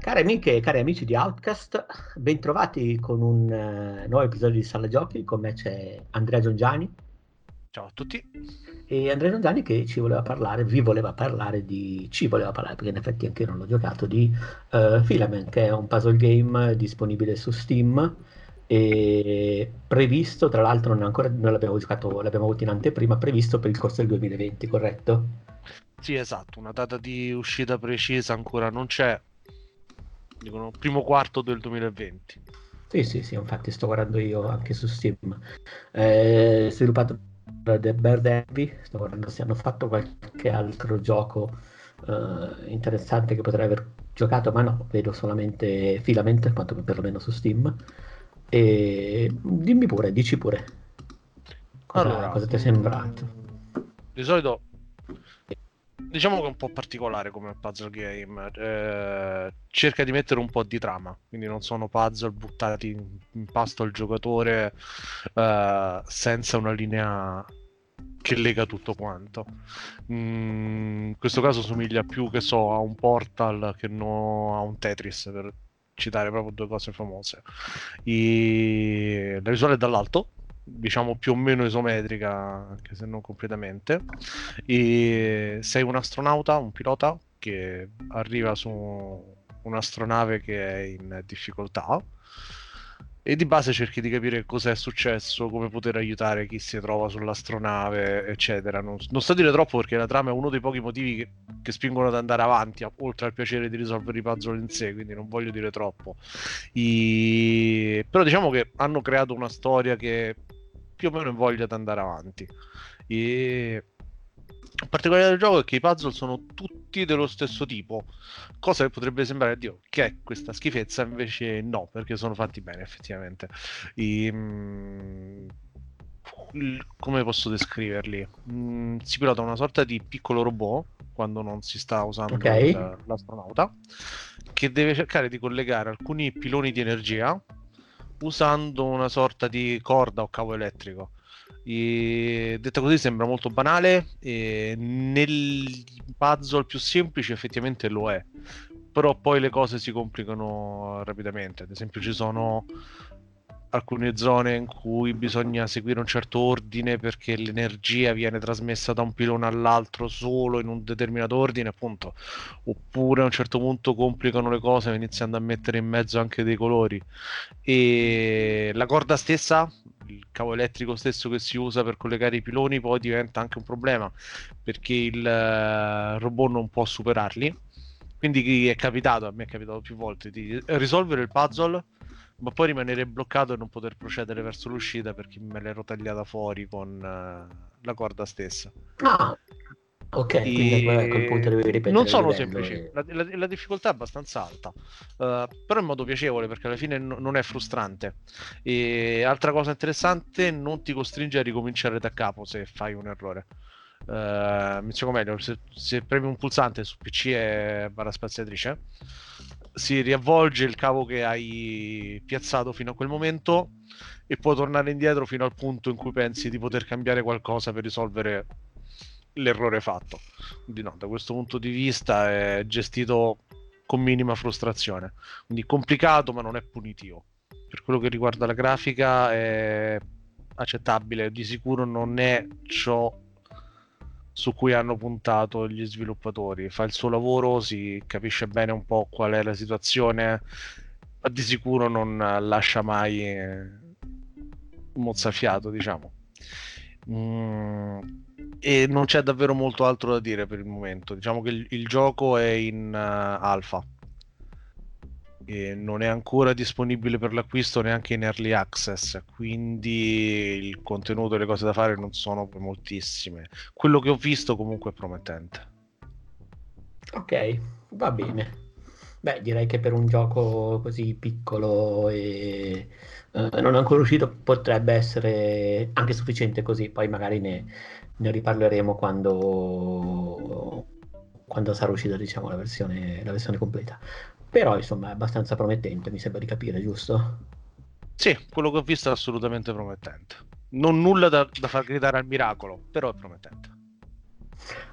Cari amiche e cari amici di Outcast, bentrovati con un uh, nuovo episodio di Sala Giochi. Con me c'è Andrea Giongiani. Ciao a tutti. E Andrea Giongiani che ci voleva parlare, vi voleva parlare di. ci voleva parlare, perché in effetti anche io non l'ho giocato, di uh, Filament, che è un puzzle game disponibile su Steam. E previsto, tra l'altro, non, ancora, non l'abbiamo giocato, l'abbiamo avuto in anteprima, previsto per il corso del 2020, corretto? Sì, esatto, una data di uscita precisa ancora non c'è, dicono primo quarto del 2020. Sì, sì, sì, infatti sto guardando io anche su Steam. È sviluppato da The Bird Envy, sto guardando se hanno fatto qualche altro gioco uh, interessante che potrei aver giocato, ma no, vedo solamente Filament, quanto perlomeno su Steam. E dimmi pure, dici pure. Cosa, allora, cosa ti è sembrato? Di solito diciamo che è un po' particolare come puzzle game. Eh, cerca di mettere un po' di trama, quindi non sono puzzle buttati in pasto al giocatore eh, senza una linea che lega tutto quanto. Mm, in questo caso somiglia più che so a un Portal che non a un Tetris per citare proprio due cose famose. I... La visuale è dall'alto, diciamo più o meno isometrica, anche se non completamente. E sei un astronauta, un pilota che arriva su un'astronave che è in difficoltà e di base cerchi di capire cosa è successo, come poter aiutare chi si trova sull'astronave, eccetera. Non, non sto a dire troppo perché la trama è uno dei pochi motivi che, che spingono ad andare avanti, oltre al piacere di risolvere i puzzle in sé, quindi non voglio dire troppo. I... Però diciamo che hanno creato una storia che più o meno voglia di andare avanti. E il particolare del gioco è che i puzzle sono tutti dello stesso tipo, cosa che potrebbe sembrare, Dio, che è questa schifezza, invece no, perché sono fatti bene effettivamente. I, mm, come posso descriverli? Mm, si pilota una sorta di piccolo robot quando non si sta usando okay. l'astronauta che deve cercare di collegare alcuni piloni di energia usando una sorta di corda o cavo elettrico. E, detta così sembra molto banale, e nel puzzle più semplice effettivamente lo è, però poi le cose si complicano rapidamente. Ad esempio ci sono alcune zone in cui bisogna seguire un certo ordine perché l'energia viene trasmessa da un pilone all'altro solo in un determinato ordine, appunto. Oppure a un certo punto complicano le cose iniziando a mettere in mezzo anche dei colori. E la corda stessa, il cavo elettrico stesso che si usa per collegare i piloni, poi diventa anche un problema perché il uh, robot non può superarli. Quindi è capitato, a me è capitato più volte, di risolvere il puzzle ma poi rimanere bloccato e non poter procedere verso l'uscita perché me l'ero tagliata fuori con uh, la corda stessa. Ah, ok, e... quindi a quel punto devi ripetere. Non sono semplici, e... la, la, la, difficoltà è abbastanza alta, uh, però in modo piacevole perché alla fine n- non è frustrante. E altra cosa interessante, non ti costringe a ricominciare da capo se fai un errore. Uh, mi spiego meglio, se, se premi un pulsante su PC è barra spaziatrice si riavvolge il cavo che hai piazzato fino a quel momento e puoi tornare indietro fino al punto in cui pensi di poter cambiare qualcosa per risolvere l'errore fatto. Quindi no, da questo punto di vista è gestito con minima frustrazione. Quindi complicato ma non è punitivo. Per quello che riguarda la grafica è accettabile, di sicuro non è ciò su cui hanno puntato gli sviluppatori. Fa il suo lavoro, si capisce bene un po' qual è la situazione, ma di sicuro non lascia mai eh, mozzafiato, diciamo. Mm, e non c'è davvero molto altro da dire per il momento. Diciamo che il, il gioco è in uh, alfa e non è ancora disponibile per l'acquisto neanche in early access, quindi il contenuto e le cose da fare non sono moltissime. Quello che ho visto comunque è promettente. Ok, va bene. Beh, direi che per un gioco così piccolo e eh, non ancora uscito potrebbe essere anche sufficiente così, poi magari ne, ne riparleremo quando, quando sarà uscita diciamo, la, versione, la versione completa. Però insomma è abbastanza promettente, mi sembra di capire, giusto? Sì, quello che ho visto è assolutamente promettente. Non nulla da, da far gridare al miracolo, però è promettente.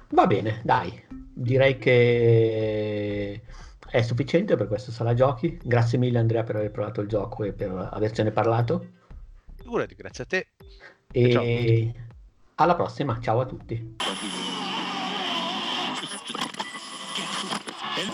Va bene, dai. Direi che è sufficiente per questa sala giochi. Grazie mille Andrea per aver provato il gioco e per avercene parlato. Figurati, grazie a te. E alla prossima, ciao a tutti.